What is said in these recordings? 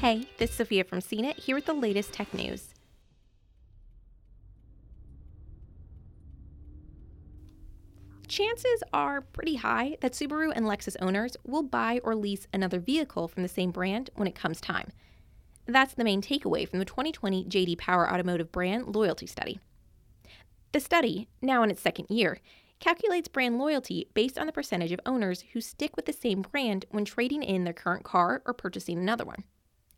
Hey, this is Sophia from CNET here with the latest tech news. Chances are pretty high that Subaru and Lexus owners will buy or lease another vehicle from the same brand when it comes time. That's the main takeaway from the 2020 JD Power Automotive Brand Loyalty Study. The study, now in its second year, calculates brand loyalty based on the percentage of owners who stick with the same brand when trading in their current car or purchasing another one.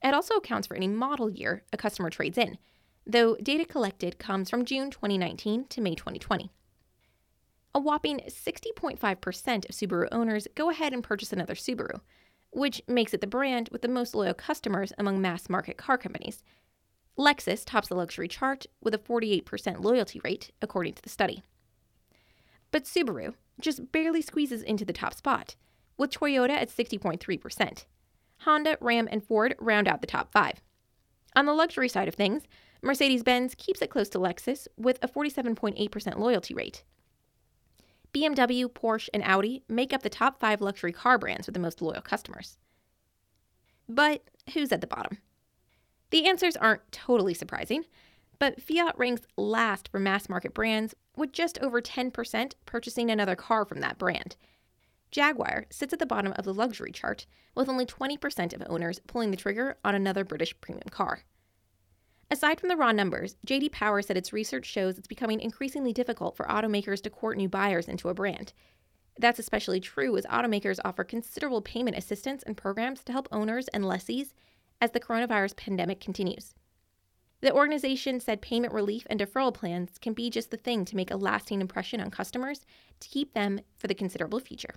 It also accounts for any model year a customer trades in, though data collected comes from June 2019 to May 2020. A whopping 60.5% of Subaru owners go ahead and purchase another Subaru, which makes it the brand with the most loyal customers among mass market car companies. Lexus tops the luxury chart with a 48% loyalty rate, according to the study. But Subaru just barely squeezes into the top spot, with Toyota at 60.3%. Honda, Ram, and Ford round out the top five. On the luxury side of things, Mercedes Benz keeps it close to Lexus with a 47.8% loyalty rate. BMW, Porsche, and Audi make up the top five luxury car brands with the most loyal customers. But who's at the bottom? The answers aren't totally surprising, but Fiat ranks last for mass market brands with just over 10% purchasing another car from that brand. Jaguar sits at the bottom of the luxury chart, with only 20% of owners pulling the trigger on another British premium car. Aside from the raw numbers, JD Power said its research shows it's becoming increasingly difficult for automakers to court new buyers into a brand. That's especially true as automakers offer considerable payment assistance and programs to help owners and lessees as the coronavirus pandemic continues. The organization said payment relief and deferral plans can be just the thing to make a lasting impression on customers to keep them for the considerable future.